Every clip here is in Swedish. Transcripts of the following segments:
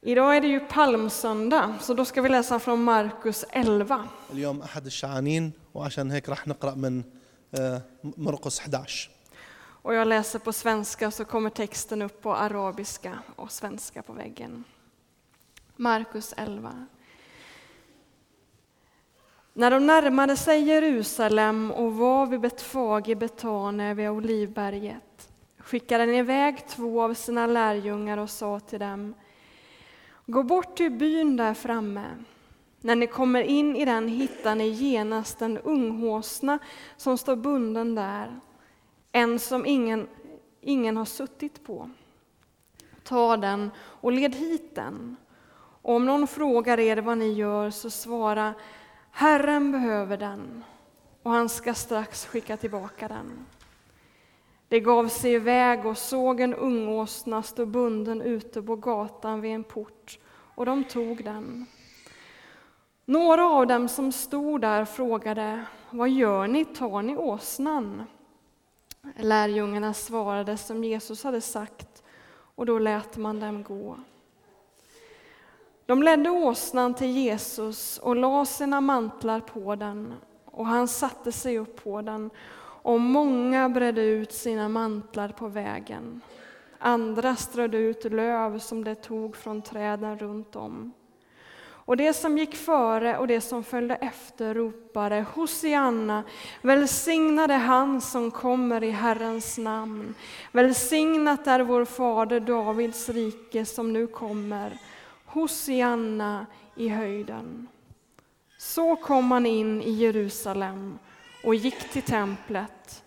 Idag är det ju palmsöndag, så då ska vi läsa från Markus 11. اليوم أحد الشعانين وعشان هيك رح نقرأ من آه، مرقس 11 Och jag läser på svenska så kommer texten upp på arabiska och svenska på väggen. Markus 11. När de närmade sig Jerusalem och var vid Betfage i Betane vid Olivberget skickade han iväg två av sina lärjungar och sa till dem Gå bort till byn där framme. När ni kommer in i den hittar ni genast en unghåsna som står bunden där, en som ingen, ingen har suttit på. Ta den och led hit den. Och om någon frågar er vad ni gör, så svara Herren behöver den, och han ska strax skicka tillbaka den. De gav sig iväg och såg en ungåsna stå bunden ute på gatan vid en port, och de tog den. Några av dem som stod där frågade, vad gör ni, tar ni åsnan? Lärjungarna svarade som Jesus hade sagt, och då lät man dem gå. De ledde åsnan till Jesus och la sina mantlar på den, och han satte sig upp på den, och många bredde ut sina mantlar på vägen. Andra strödde ut löv som de tog från träden runt om. Och det som gick före och det som följde efter ropade Hosianna, välsignade han som kommer i Herrens namn. Välsignat är vår fader Davids rike som nu kommer. Hosianna i höjden. Så kom han in i Jerusalem och gick till templet.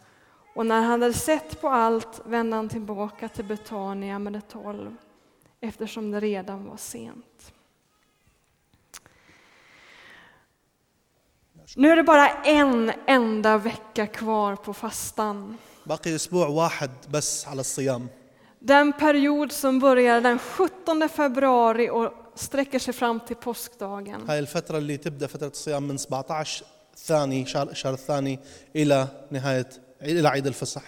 Och när han hade sett på allt vände han tillbaka till Betania med de tolv, eftersom det redan var sent. Nu är det bara en enda vecka kvar på fastan. باقي أسبوع واحد بس على الصيام Den period som börjar den 17 februari och sträcker sig fram till påskdagen. هاي الفترة اللي تبدأ فترة الصيام من 17 ثاني شهر الشهر الثاني إلى نهاية إلى عيد الفصح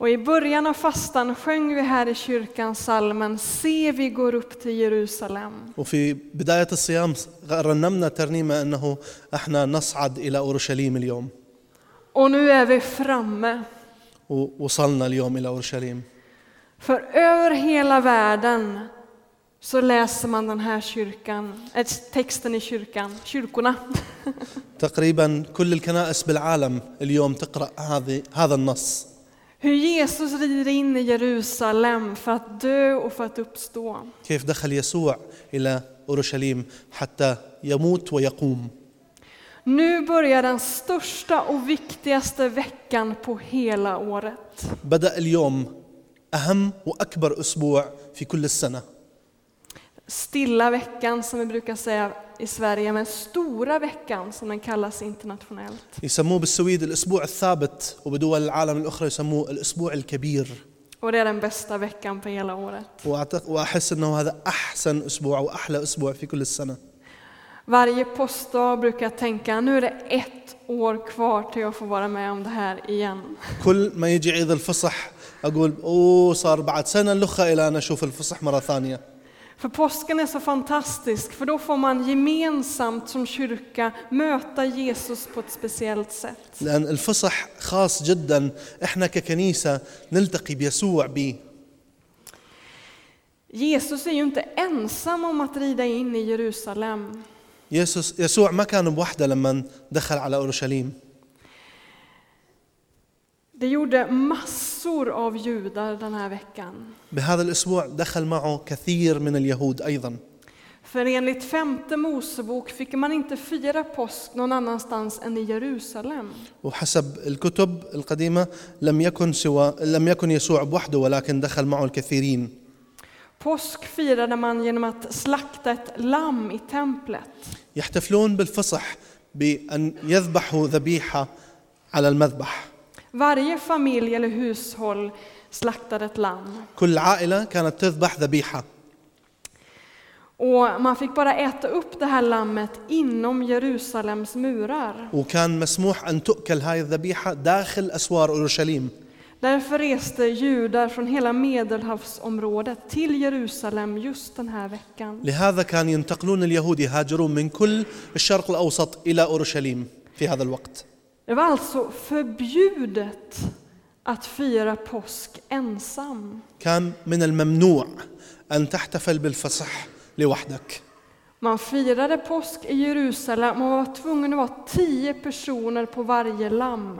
Och i början av fastan sjöng vi här i kyrkan salmen Se vi går upp till Jerusalem. وفي بداية الصيام رنمنا ترنيمة أنه احنا نصعد إلى أورشليم اليوم Och nu är vi framme. ووصلنا اليوم إلى أورشليم För över hela världen så läser man den här kyrkan, äh, texten i kyrkan, kyrkorna. تقريبا كل الكنائس بالعالم اليوم تقرأ هذه هذا النص Hur Jesus rider in i Jerusalem för att dö och för att uppstå. كيف دخل يسوع إلى أورشليم حتى يموت ويقوم Nu börjar den största och viktigaste veckan på hela året. بدأ اليوم أهم وأكبر أسبوع في كل السنة Stilla veckan som vi brukar säga i Sverige, men stora veckan som den kallas internationellt. يسموه بالسويد الأسبوع الثابت وبدول العالم الأخرى يسموه الأسبوع الكبير Och det är den bästa veckan på hela året. وأعتق- وأحس أنه هذا أحسن أسبوع وأحلى أسبوع في كل السنة Varje påskdag brukar jag tänka, nu är det ett år kvar till jag får vara med om det här igen. كل ما يجي عيد الفصح أقول أوه صار بعد سنة لخة إلى أن أشوف الفصح مرة ثانية För påsken är så fantastisk, för då får man gemensamt som kyrka möta Jesus på ett speciellt sätt. لأن الفصح خاص جدا إحنا ككنيسة نلتقي بيسوع به Jesus är ju inte ensam om att rida in i Jerusalem. يسوع يسوع ما كان بوحده لما دخل على أورشليم Det gjorde massor av judar den här veckan. بهذا الأسبوع دخل معه كثير من اليهود أيضا För enligt femte Mosebok fick man inte fira påsk någon annanstans än i Jerusalem. وحسب الكتب القديمة لم يكن سوى لم يكن يسوع بوحده ولكن دخل معه الكثيرين Påsk firade man genom att slakta ett lamm i templet. يحتفلون بالفصح بأن يذبحوا ذبيحة على المذبح Varje familj eller hushåll slaktade ett lamm. كل عائلة كانت تذبح ذبيحة Och man fick bara äta upp det här lammet inom Jerusalems murar. وكان مسموح أن تؤكل هاي الذبيحة داخل أسوار أورشليم Därför reste judar från hela Medelhavsområdet till Jerusalem just den här veckan. لهذا كان ينتقلون اليهود يهاجرون من كل الشرق الأوسط إلى أورشليم في هذا الوقت Det var alltså förbjudet att fira påsk ensam. كان من الممنوع أن تحتفل بالفصح لوحدك Man firade påsk i Jerusalem och var tvungen att vara tio personer på varje lamm.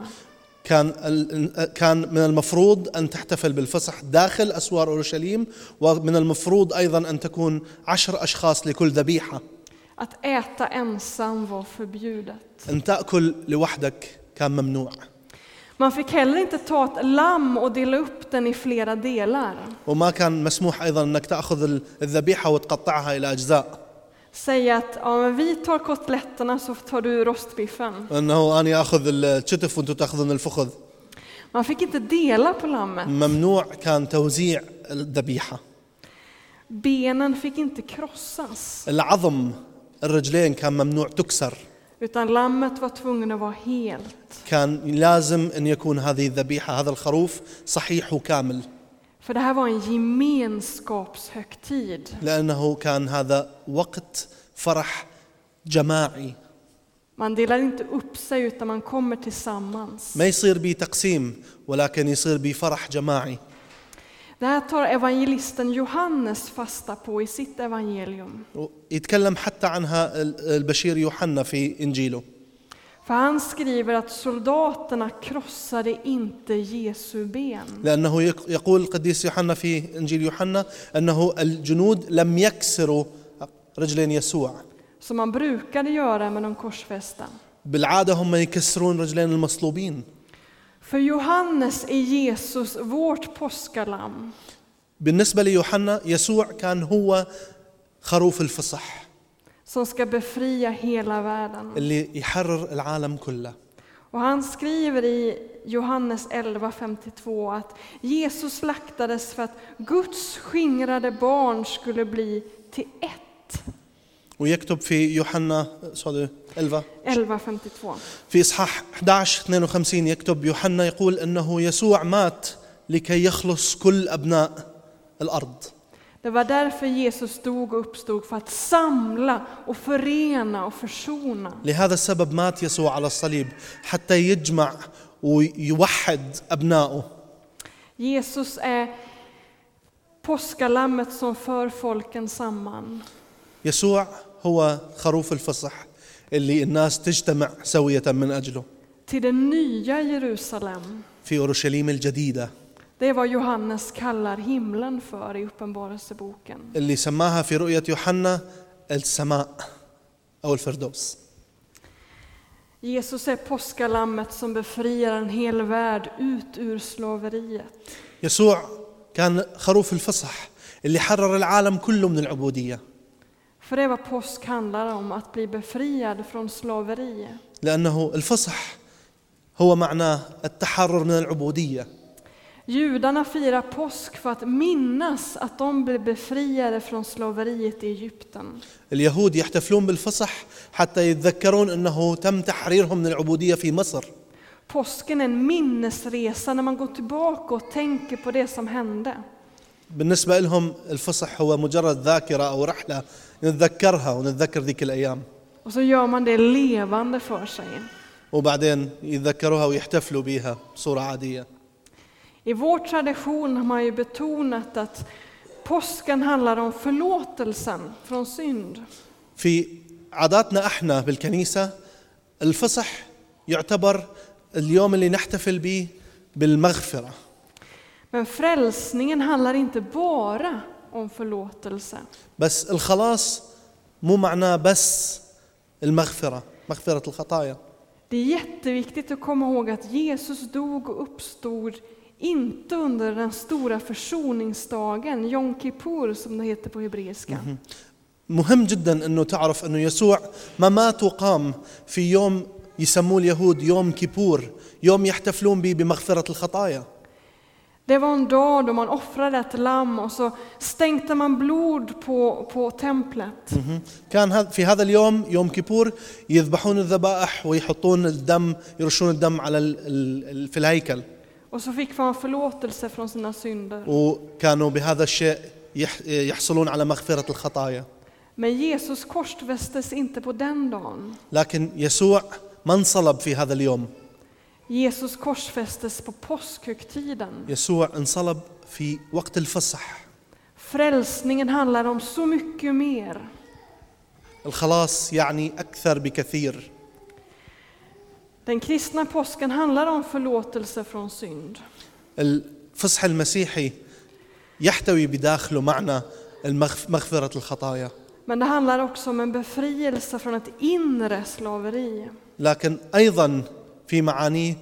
كان ال- كان من المفروض أن تحتفل بالفصح داخل أسوار أورشليم ومن المفروض أيضا أن تكون عشر أشخاص لكل ذبيحة Att äta ensam var förbjudet. ان تاكل لوحدك كان ممنوع Man fick heller inte ta ett lamm och dela upp den i flera delar. وما كان مسموح ايضا انك تاخذ ال- الذبيحه وتقطعها الى اجزاء Säga att ja, men vi tar kotletterna så tar du rostbiffen. انه انا اخذ الشتف وانتم تاخذون الفخذ Man fick inte dela på lammet. ممنوع كان توزيع الذبيحه Benen fick inte krossas, العظم الرجلين كان ممنوع تكسر utan lammet var tvungen att vara helt. كان لازم أن يكون هذه الذبيحة هذا الخروف صحيح وكامل För det här var en gemenskapshögtid. لأنه كان هذا وقت فرح جماعي Man delar inte upp sig utan man kommer tillsammans. ما يصير بيه تقسيم ولكن يصير بيه فرح جماعي Det här tar evangelisten Johannes fasta på i sitt evangelium. يتكلم حتى عنها ال- البشير يوحنا في إنجيله För han skriver att soldaterna krossade inte Jesu ben. لأنه يق- يقول القديس يوحنا في إنجيل يوحنا أنه الجنود لم يكسروا رجلين يسوع Som man brukade göra med de korsfästa. بالعادة هم يكسرون رجلين المصلوبين För Johannes är Jesus vårt påskalamm. بالنسبة ليوحنا يسوع كان هو خروف الفصح som ska befria hela världen. اللي يحرر العالم كله Och han skriver i Johannes 11.52 att Jesus slaktades för att Guds skingrade barn skulle bli till ett. ويكتب في يوحنا صادق 11 11.52. في اصحاح 11 52 يكتب يوحنا يقول انه يسوع مات لكي يخلص كل ابناء الأرض Det var därför Jesus dog och uppstod, för att samla och förena och försona. لهذا السبب مات يسوع على الصليب حتى يجمع ويوحد ابنائه Jesus är påskalammet som för folken samman. يسوع هو خروف الفصح اللي الناس تجتمع سوية من أجله Till det nya Jerusalem. في أورشليم الجديدة Det är vad Johannes kallar himlen för i Uppenbarelseboken. اللي سماها في رؤية يوحنا السماء أو الفردوس Jesus är påskalammet som befriar en hel värld ut ur slaveriet. يسوع كان خروف الفصح اللي حرر العالم كله من العبودية För det är vad påsk handlar om, att bli befriad från slaveri. لانه الفصح هو معناه التحرر من العبوديه Judarna firar påsk för att minnas att de blev befriade från slaveriet i Egypten. اليهود يحتفلون بالفصح حتى يتذكرون انه تم تحريرهم من العبوديه في مصر Påsken är en minnesresa när man går tillbaka och tänker på det som hände. بالنسبه لهم الفصح هو مجرد ذاكره او رحله نتذكرها ونتذكر ذيك الأيام Och så gör man det levande för sig. وبعدين يتذكروها ويحتفلوا بها بصوره عاديه I vår tradition har man ju betonat att påsken handlar om förlåtelsen från synd. في عاداتنا إحنا بالكنيسه الفصح يعتبر اليوم اللي نحتفل به بالمغفره Men frälsningen handlar inte bara om förlåtelse. بس الخلاص مو معناه بس المغفره مغفره الخطايا Det är jätteviktigt att komma ihåg att Jesus dog och uppstod inte under den stora försoningsdagen, Jom Kippur som det heter på hebreiska. مهم جدا انه تعرف انه يسوع ما مات وقام في يوم يسموه اليهود يوم كيبور يوم يحتفلون به بمغفره الخطايا Det var en dag då man offrade ett lamm och så stänkte man blod på, på templet. مهم. كان هذا في هذا اليوم يوم كيبور يذبحون الذبائح ويحطون الدم يرشون الدم على ال ال ال في الهيكل Och så fick man förlåtelse från sina synder. وكانوا بهذا الشيء يح- يحصلون على مغفرة الخطايا Men Jesus korsfästes inte på den dagen. لكن يسوع ما انصلب في هذا اليوم Jesus korsfästes på påskhögtiden. يسوع انصلب في وقت الفصح Frälsningen handlar om så mycket mer. الخلاص يعني أكثر بكثير Den kristna påsken handlar om förlåtelse från synd. الفصح المسيحي يحتوي بداخله معنى المغف- مغفرة الخطايا Men det handlar också om en befrielse från ett inre slaveri. لكن أيضا في معانيه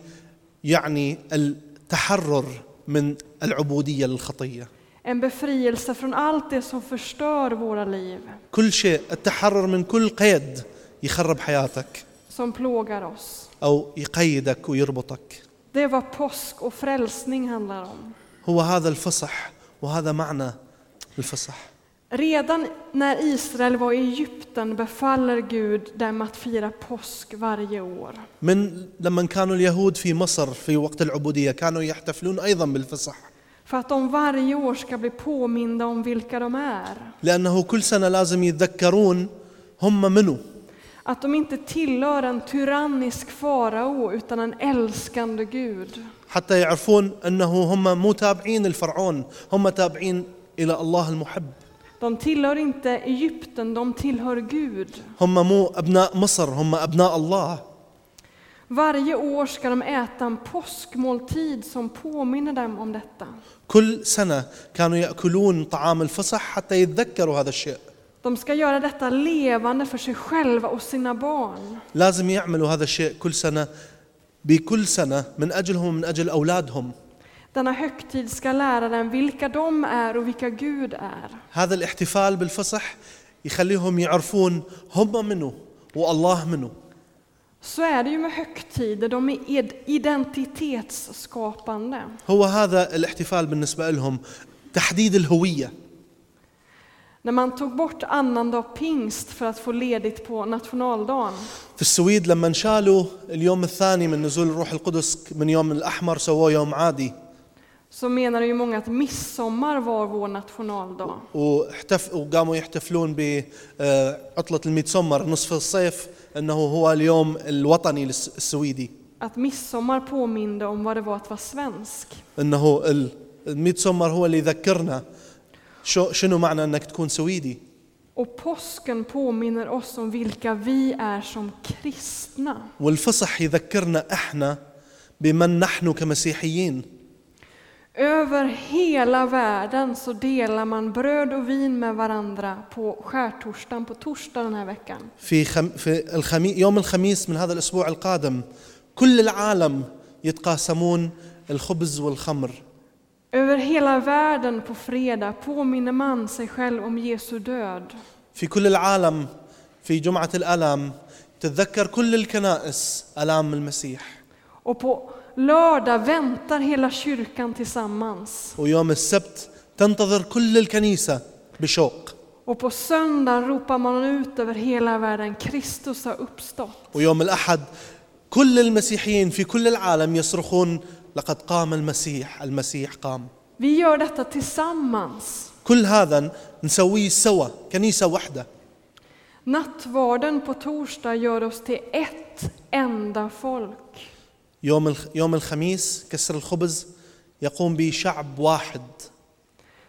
يعني التحرر من العبودية للخطية En befrielse från allt det som förstör våra liv, كل شيء التحرر من كل قيد يخرب حياتك som plågar oss. أو يقيدك ويربطك Det är vad påsk och frälsning handlar om. هو هذا الفصح وهذا معنى الفصح Redan när Israel var i Egypten befaller Gud dem att fira påsk varje år. من لما كانوا اليهود في مصر في وقت العبودية كانوا يحتفلون أيضا بالفصح För att de varje år ska bli påminda om vilka de är. لأنه كل سنة لازم يتذكرون هم منو Att de inte tillhör en tyrannisk farao utan en älskande Gud. حتى يعرفون أنه هم مو تابعين الفرعون هم تابعين إلى الله المحب De tillhör inte Egypten, de tillhör Gud. هم مو أبناء مصر هم أبناء الله Varje år ska de äta en påskmåltid som påminner dem om detta. كل سنة كانوا يأكلون طعام الفصح حتى يتذكروا هذا الشيء De ska göra detta levande för sig själva och sina barn. لازم يعملوا هذا الشيء كل سنة بكل سنة من أجلهم ومن أجل أولادهم Denna högtid ska lära dem vilka de är och vilka Gud är. هذا الاحتفال بالفصح يخليهم يعرفون هم منو والله منو Så är det ju med högtider, de är id- identitetsskapande. هو هذا الاحتفال بالنسبة لهم تحديد الهوية När man tog bort annandag pingst för att få ledigt på nationaldagen في السويد لما شالوا اليوم الثاني من نزول الروح القدس من يوم الأحمر سووه يوم عادي så menar ju många att midsommar var vår nationaldag. واحتف وقاموا يحتفلون بعطلة الميتسومر نصف الصيف أنه هو اليوم الوطني السويدي Att midsommar påminde om vad det var att vara svensk. أنه ال- الميتسومر هو اللي يذكرنا شنو معنى أنك تكون سويدي Och påsken påminner oss om vilka vi är som kristna. والفصح يذكرنا إحنا بمن نحن كمسيحيين Över hela världen så delar man bröd och vin med varandra på skärtorsdagen, på torsdag den här veckan. في خم في الخمي يوم الخميس من هذا الاسبوع القادم كل العالم يتقاسمون الخبز والخمر Över hela världen på fredag påminner man sig själv om Jesu död. في كل العالم في جمعة الآلام تتذكر كل الكنائس آلام المسيح Och på lördag väntar hela kyrkan tillsammans. ويوم السبت تنتظر كل الكنيسة بشوق Och på söndag ropar man ut över hela världen, Kristus har uppstått. ويوم الأحد كل المسيحيين في كل العالم يصرخون لقد قام المسيح المسيح قام Vi gör detta tillsammans. كل هذا نسويه سوا كنيسة واحدة Nattvarden på torsdag gör oss till ett enda folk. يوم يوم الخميس كسر الخبز يقوم به شعب واحد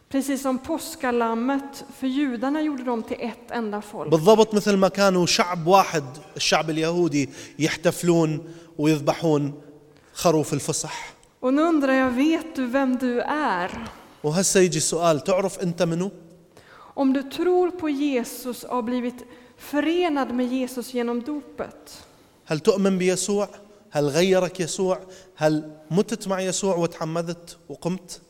Precis som påskalammet, för judarna gjorde dem till ett enda folk. بالضبط مثل ما كانوا شعب واحد الشعب اليهودي يحتفلون ويذبحون خروف الفصح Och nu undrar jag, vet du vem du är? وهسه يجي السؤال تعرف انت منو؟ Om du tror på Jesus och har blivit förenad med Jesus genom dopet, هل تؤمن بيسوع؟ هل غيرك يسوع؟ هل متت مع يسوع وتحمدت وقمت؟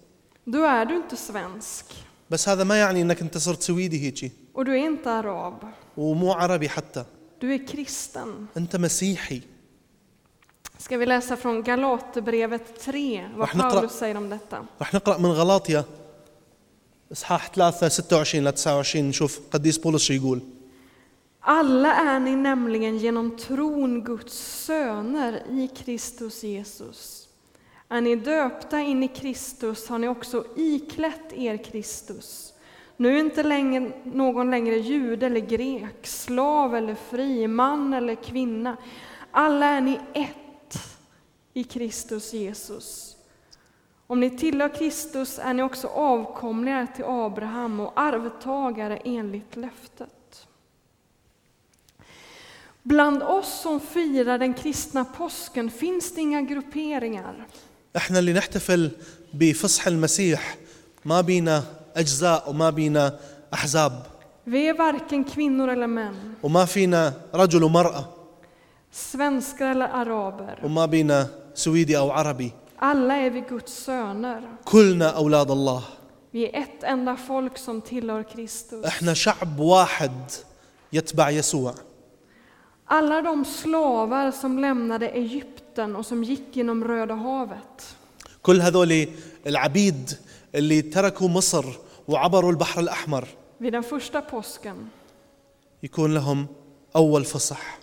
då är du inte svensk. بس هذا ما يعني إنك أنت صرت سويدي هيجي Och du är inte arab. ومو عربي حتى Du är kristen. أنت مسيحي Ska vi läsa från Galaterbrevet 3, vad. Paulus säger om detta. رح نقرأ من غلاطيا إصحاح 3 26 ل 29 نشوف قديس بولس شو يقول Alla är ni nämligen genom tron Guds söner i Kristus Jesus. Är ni döpta in i Kristus har ni också iklätt er Kristus. Nu är inte längre, någon längre jude eller grek, slav eller fri, man eller kvinna. Alla är ni ett i Kristus Jesus. Om ni tillhör Kristus är ni också avkomlingar till Abraham och arvtagare enligt löftet. Bland oss som firar den kristna påsken finns det inga grupperingar. احنا اللي نحتفل بفصح المسيح ما بينا اجزاء وما بينا احزاب Vi är varken kvinnor eller män, وما فينا رجل ومراه svenskar eller araber. وما بينا سويدي او عربي Alla är vi Guds söner. كلنا اولاد الله Vi är ett enda folk som tillhör Kristus. احنا شعب واحد يتبع يسوع Alla de slavar som lämnade Egypten och som gick genom Röda havet. كل هذول العبيد اللي تركوا مصر وعبروا البحر الاحمر Vid den första påsken يكون لهم اول فصح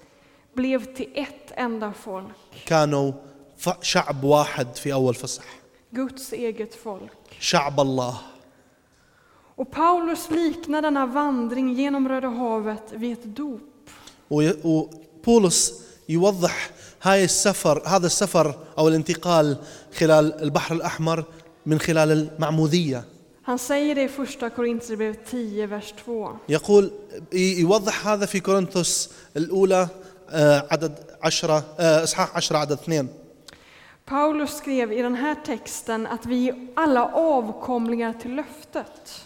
blev till ett enda folk, كانوا ف- شعب واحد في اول فصح Guds eget folk. شعب الله Och Paulus liknar denna vandring genom Röda havet vid ett dop. وبولس يوضح هاي السفر هذا السفر أو الانتقال خلال البحر الأحمر من خلال المعمودية Han säger det i första Korinthierbrevet 10, vers 2. يقول يوضح هذا في كورنثوس الأولى آه، عدد عشرة آه، إصحاح عشرة عدد اثنين Paulus skrev i den här texten att vi alla avkomlingar till löftet.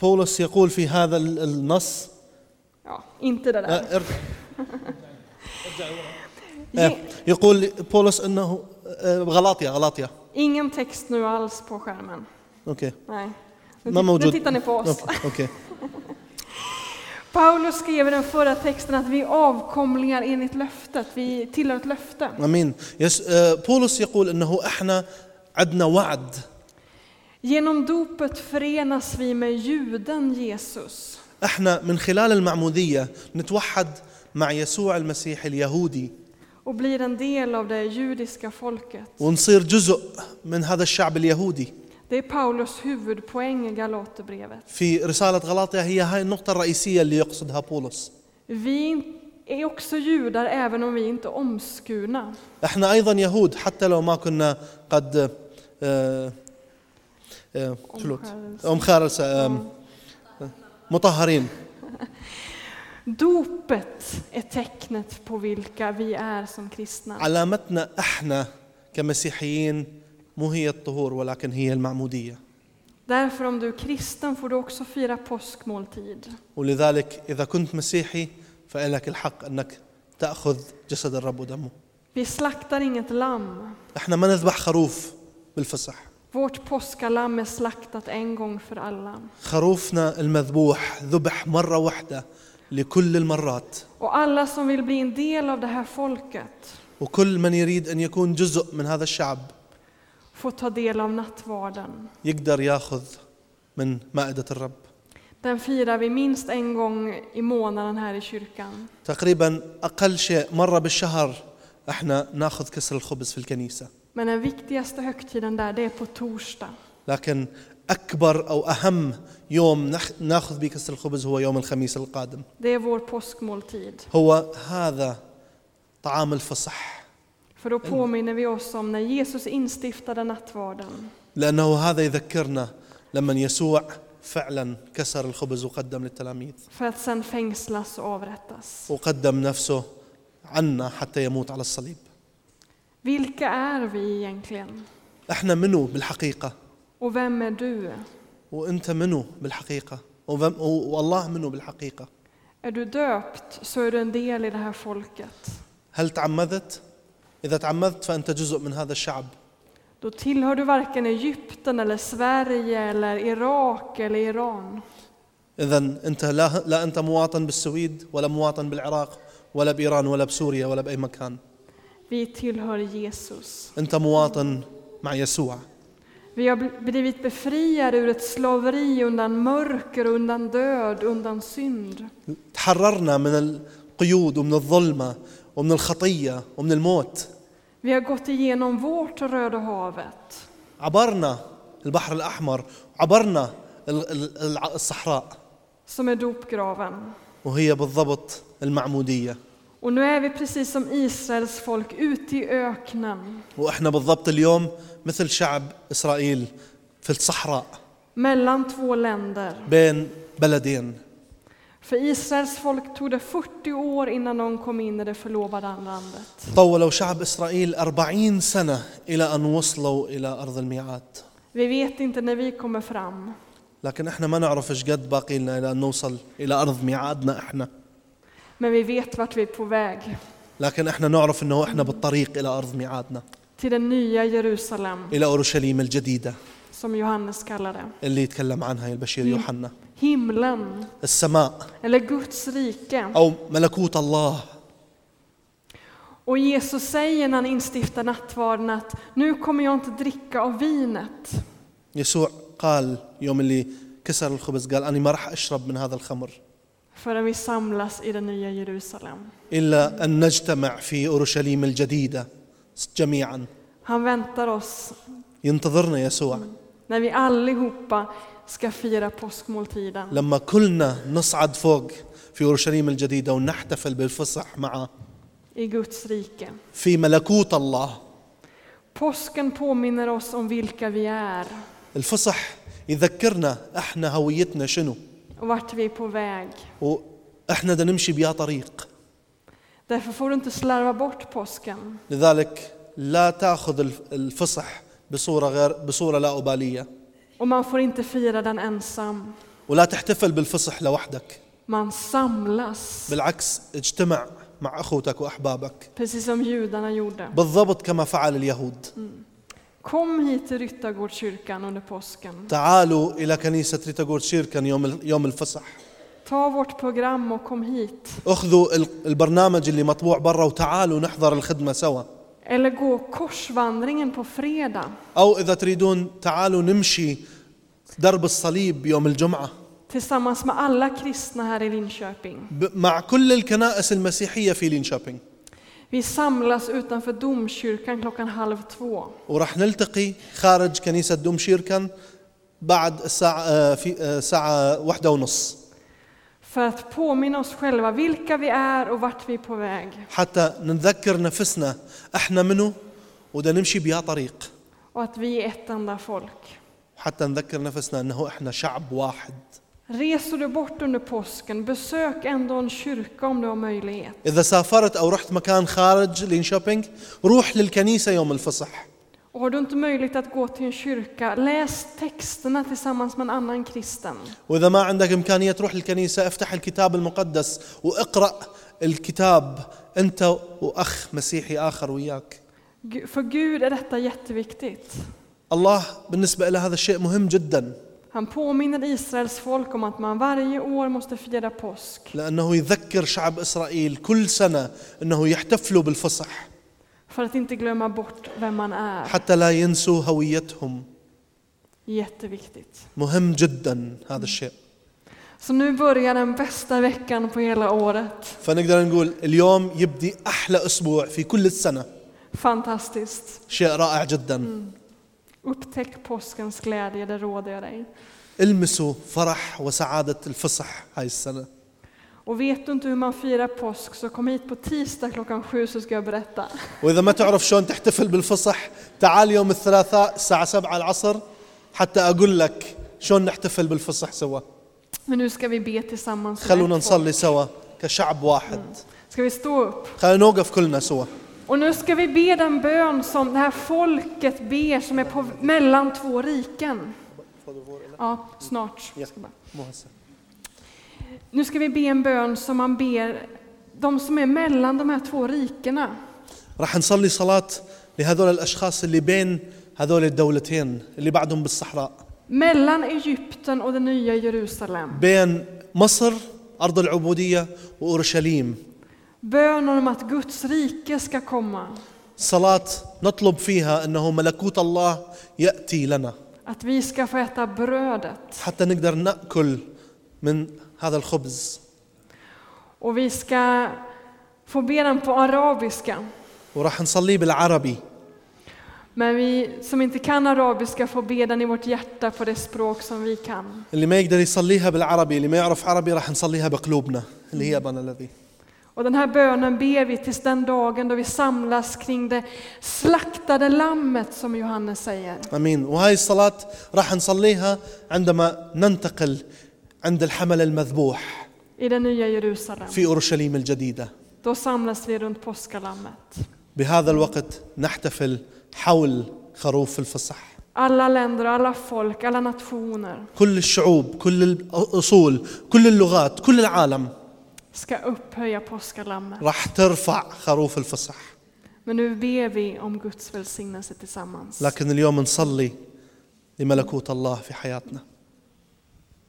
بولس يقول في هذا ال- النص Ja, inte det där. آه، ارجع. آه، Ge, يقول بولس انه آه، غلاطيا غلاطيا ingen text nu alls på skärmen. اوكي Nej. Nu, ما tit- nu موجود tittar ni på oss. اوكي, أوكي. Paulus skrev i den förra texten att vi är avkomlingar enligt löftet. Vi tillhör ett löfte. امين يس آه، بولس يقول انه احنا عندنا وعد Genom dopet förenas vi med juden Jesus. إحنا من خلال المعمودية نتوحد مع يسوع المسيح اليهودي och blir en del av det judiska folket. ونصير جزء من هذا الشعب اليهودي Det är Paulus huvudpoäng i Galaterbrevet. في رسالة غلاطيا هي هاي النقطة الرئيسية اللي يقصدها بولس Vi är också judar även om vi inte är omskurna. إحنا أيضا يهود حتى لو ما كنا قد آه، آه، شلوت Omskärelse. مطهرين Dopet är tecknet på vilka vi är som kristna. علامتنا إحنا كمسيحيين مو هي الطهور ولكن هي المعمودية Därför om du är kristen får du också fira påskmåltid. ولذلك إذا كنت مسيحي فلك الحق أنك تأخذ جسد الرب ودمه Vi slaktar inget lamm. إحنا ما نذبح خروف بالفسح Vårt påskalamm är slaktat en gång för alla. خروفنا المذبوح ذبح مره واحده لكل المرات Och alla som vill bli en del av det här folket وكل من يريد ان يكون جزء من هذا الشعب får ta del av nattvarden. يقدر ياخذ من مائده الرب Den firar vi minst en gång i månaden här i kyrkan. تقريبا اقل شيء مره بالشهر احنا ناخذ كسر الخبز في الكنيسه Men den viktigaste högtiden där, det är på torsdag. لكن اكبر او اهم يوم نخ- ناخذ به كسر الخبز هو يوم الخميس القادم Det är vår påskmåltid. هو هذا طعام الفصح För då påminner vi oss om när Jesus instiftade nattvarden. لانه هذا يذكرنا لما يسوع فعلا كسر الخبز وقدم للتلاميذ För att sen fängslas och avrättas. وقدم نفسه عنا حتى يموت على الصليب Vilka är vi egentligen? احنا منو بالحقيقه Och vem är du? وانت منو بالحقيقه وفم- والله منو بالحقيقه Är du döpt så är du en del i det här folket. هل تعمدت اذا تعمدت فانت جزء من هذا الشعب Då tillhör du varken Egypten eller Sverige eller Irak eller Iran. اذا انت لا لا انت مواطن بالسويد ولا مواطن بالعراق ولا بايران ولا بسوريا ولا باي مكان Vi tillhör Jesus. انت مواطن مع يسوع Vi har bl- blivit befriade ur ett slaveri undan mörker, undan död, undan synd. تحررنا من القيود ومن الظلمه ومن الخطيه ومن الموت Vi har gått igenom vårt Röda havet. عبرنا البحر الأحمر عبرنا ال- ال- الع- الصحراء som är dopgraven. وهي بالضبط المعمودية Och nu är vi precis som Israels folk ute i öknen, وإحنا بالضبط اليوم مثل شعب إسرائيل في الصحراء. Mellan två länder. بين بلدين. För Israels folk tog det 40 år innan de kom in i det förlovade landet. طولوا شعب إسرائيل أربعين سنة إلى أن وصلوا إلى أرض الميعاد. Vi vet inte när vi kommer fram, لكن إحنا ما نعرف قد باقي لنا إلى أن نوصل إلى أرض ميعادنا إحنا. men vi vet vart vi är på väg. لكن إحنا نعرف أنه إحنا بالطريق إلى أرض ميعادنا Till det nya Jerusalem, إلى أورشليم الجديدة som Johannes kallar det. اللي يتكلم عنها البشير يوحنا Himlen, السماء eller Guds rike. أو ملكوت الله Och Jesus säger när han instiftar nattvarden att nu kommer jag inte dricka av vinet. يسوع قال يوم اللي كسر الخبز قال أنا ما راح أشرب من هذا الخمر förrän vi samlas i det nya Jerusalem. إلا أن نجتمع في أورشليم الجديدة جميعا Han väntar oss ينتظرنا يسوع när vi allihopa ska fira påskmåltiden. لما كلنا نصعد فوق في أورشليم الجديدة ونحتفل بالفصح معه i Guds rike. في ملكوت الله Påsken påminner oss om vilka vi är الفصح يذكرنا احنا هويتنا شنو och vart vi är på väg. وإحنا بدنا نمشي بيا طريق Därför får du inte slarva bort påsken. لذلك لا تاخذ الف- الفصح بصورة غير بصورة لا أبالية Och man får inte fira den ensam. ولا تحتفل بالفصح لوحدك Man samlas, بالعكس اجتمع مع أخوتك وأحبابك precis som judarna gjorde. بالضبط كما فعل اليهود Kom hit till Ryttargårdskyrkan under påsken. تعالوا إلى كنيسة ريتاغورد شيركن يوم ال- يوم الفصح Ta vårt program och kom hit. أخذوا ال- البرنامج اللي مطبوع برا وتعالوا نحضر الخدمة سوا Eller gå korsvandringen på fredag. أو إذا تريدون تعالوا نمشي درب الصليب يوم الجمعة Tillsammans med alla kristna här i Linköping. ب- مع كل الكنائس المسيحية في لينشوبينج Vi samlas utanför domkyrkan klockan halv två. وراح نلتقي خارج كنيسة دوم شيركن بعد الساعة آه، في آه، ساعه واحدة ونص För att påminna oss själva vilka vi är och vart vi är på väg. حتى نتذكر نفسنا إحنا منو وبدنا نمشي بيا طريق Och att vi är ett enda folk. حتى نذكر نفسنا انه إحنا شعب واحد Reser du bort under påsken, besök ändå en kyrka om du har möjlighet. اذا سافرت أو رحت مكان خارج لينشوبينج روح للكنيسه يوم الفصح Och har du inte möjlighet att gå till en kyrka, läs texterna tillsammans med en annan kristen. واذا ما عندك امكانيه تروح للكنيسه افتح الكتاب المقدس واقرا الكتاب انت واخ مسيحي اخر وياك För Gud är detta jätteviktigt. الله بالنسبة له هذا الشيء مهم جدا Han påminner Israels folk om att man varje år måste fira påsk. لانه يذكر شعب اسرائيل كل سنه انه يحتفلوا بالفصح För att inte glömma bort vem man är. حتى لا ينسوا هويتهم Jätteviktigt. مهم جدا هذا الشيء Så nu börjar den bästa veckan på hela året. فنقدر نقول اليوم يبدي احلى اسبوع في كل السنه Fantastiskt. شيء رائع جدا Upptäck påskens glädje, det råder jag dig. المسوا فرح وسعاده الفصح هاي السنه Och vet du inte hur man firar påsk så kom hit på tisdag klockan sju så ska jag berätta. واذا ما تعرف شلون تحتفل بالفصح تعال يوم الثلاثاء الساعه 7 العصر حتى اقول لك شلون نحتفل بالفصح سوا Men nu ska vi be tillsammans. som خلونا ett folk. نصلي سوا كشعب واحد Ska vi stå upp? خلينا نوقف كلنا سوا Och nu ska vi be den bön som det här folket ber som är på, mellan två riken. Ja, snart. Ja. Ska bara- مو هسه Nu ska vi be en bön som man ber de som är mellan de här två rikena. راح نصلي صلاة لهذول الأشخاص اللي بين هذول الدولتين اللي بعدهم بالصحراء Mellan Egypten och det nya Jerusalem. بين مصر أرض العبودية وأورشليم Bönen om att Guds rike ska komma. صلاة نطلب فيها أنه ملكوت الله يأتي لنا Att vi ska få äta brödet. حتى نقدر نأكل من هذا الخبز Och vi ska få be den på arabiska. وراح نصليه بالعربي Men vi som inte kan arabiska får be den i vårt hjärta på det språk som vi kan. اللي ما يقدر يصليها بالعربي اللي ما يعرف عربي راح نصليها بقلوبنا اللي هي أبانا الذي Och den här bönen ber vi tills den dagen då vi samlas kring det slaktade lammet som Johannes säger. امين وهاي الصلاه راح نصليها عندما ننتقل عند الحمل المذبوح I det nya Jerusalem. في اورشليم الجديده Då samlas vi runt påskalammet. بهذا الوقت نحتفل حول خروف الفصح Alla länder, alla folk, alla nationer كل الشعوب كل الاصول كل اللغات كل العالم ska upphöja påskalammet. راح ترفع خروف الفصح Men nu ber vi om Guds välsignelse tillsammans. لكن اليوم نصلي لملكوت الله في حياتنا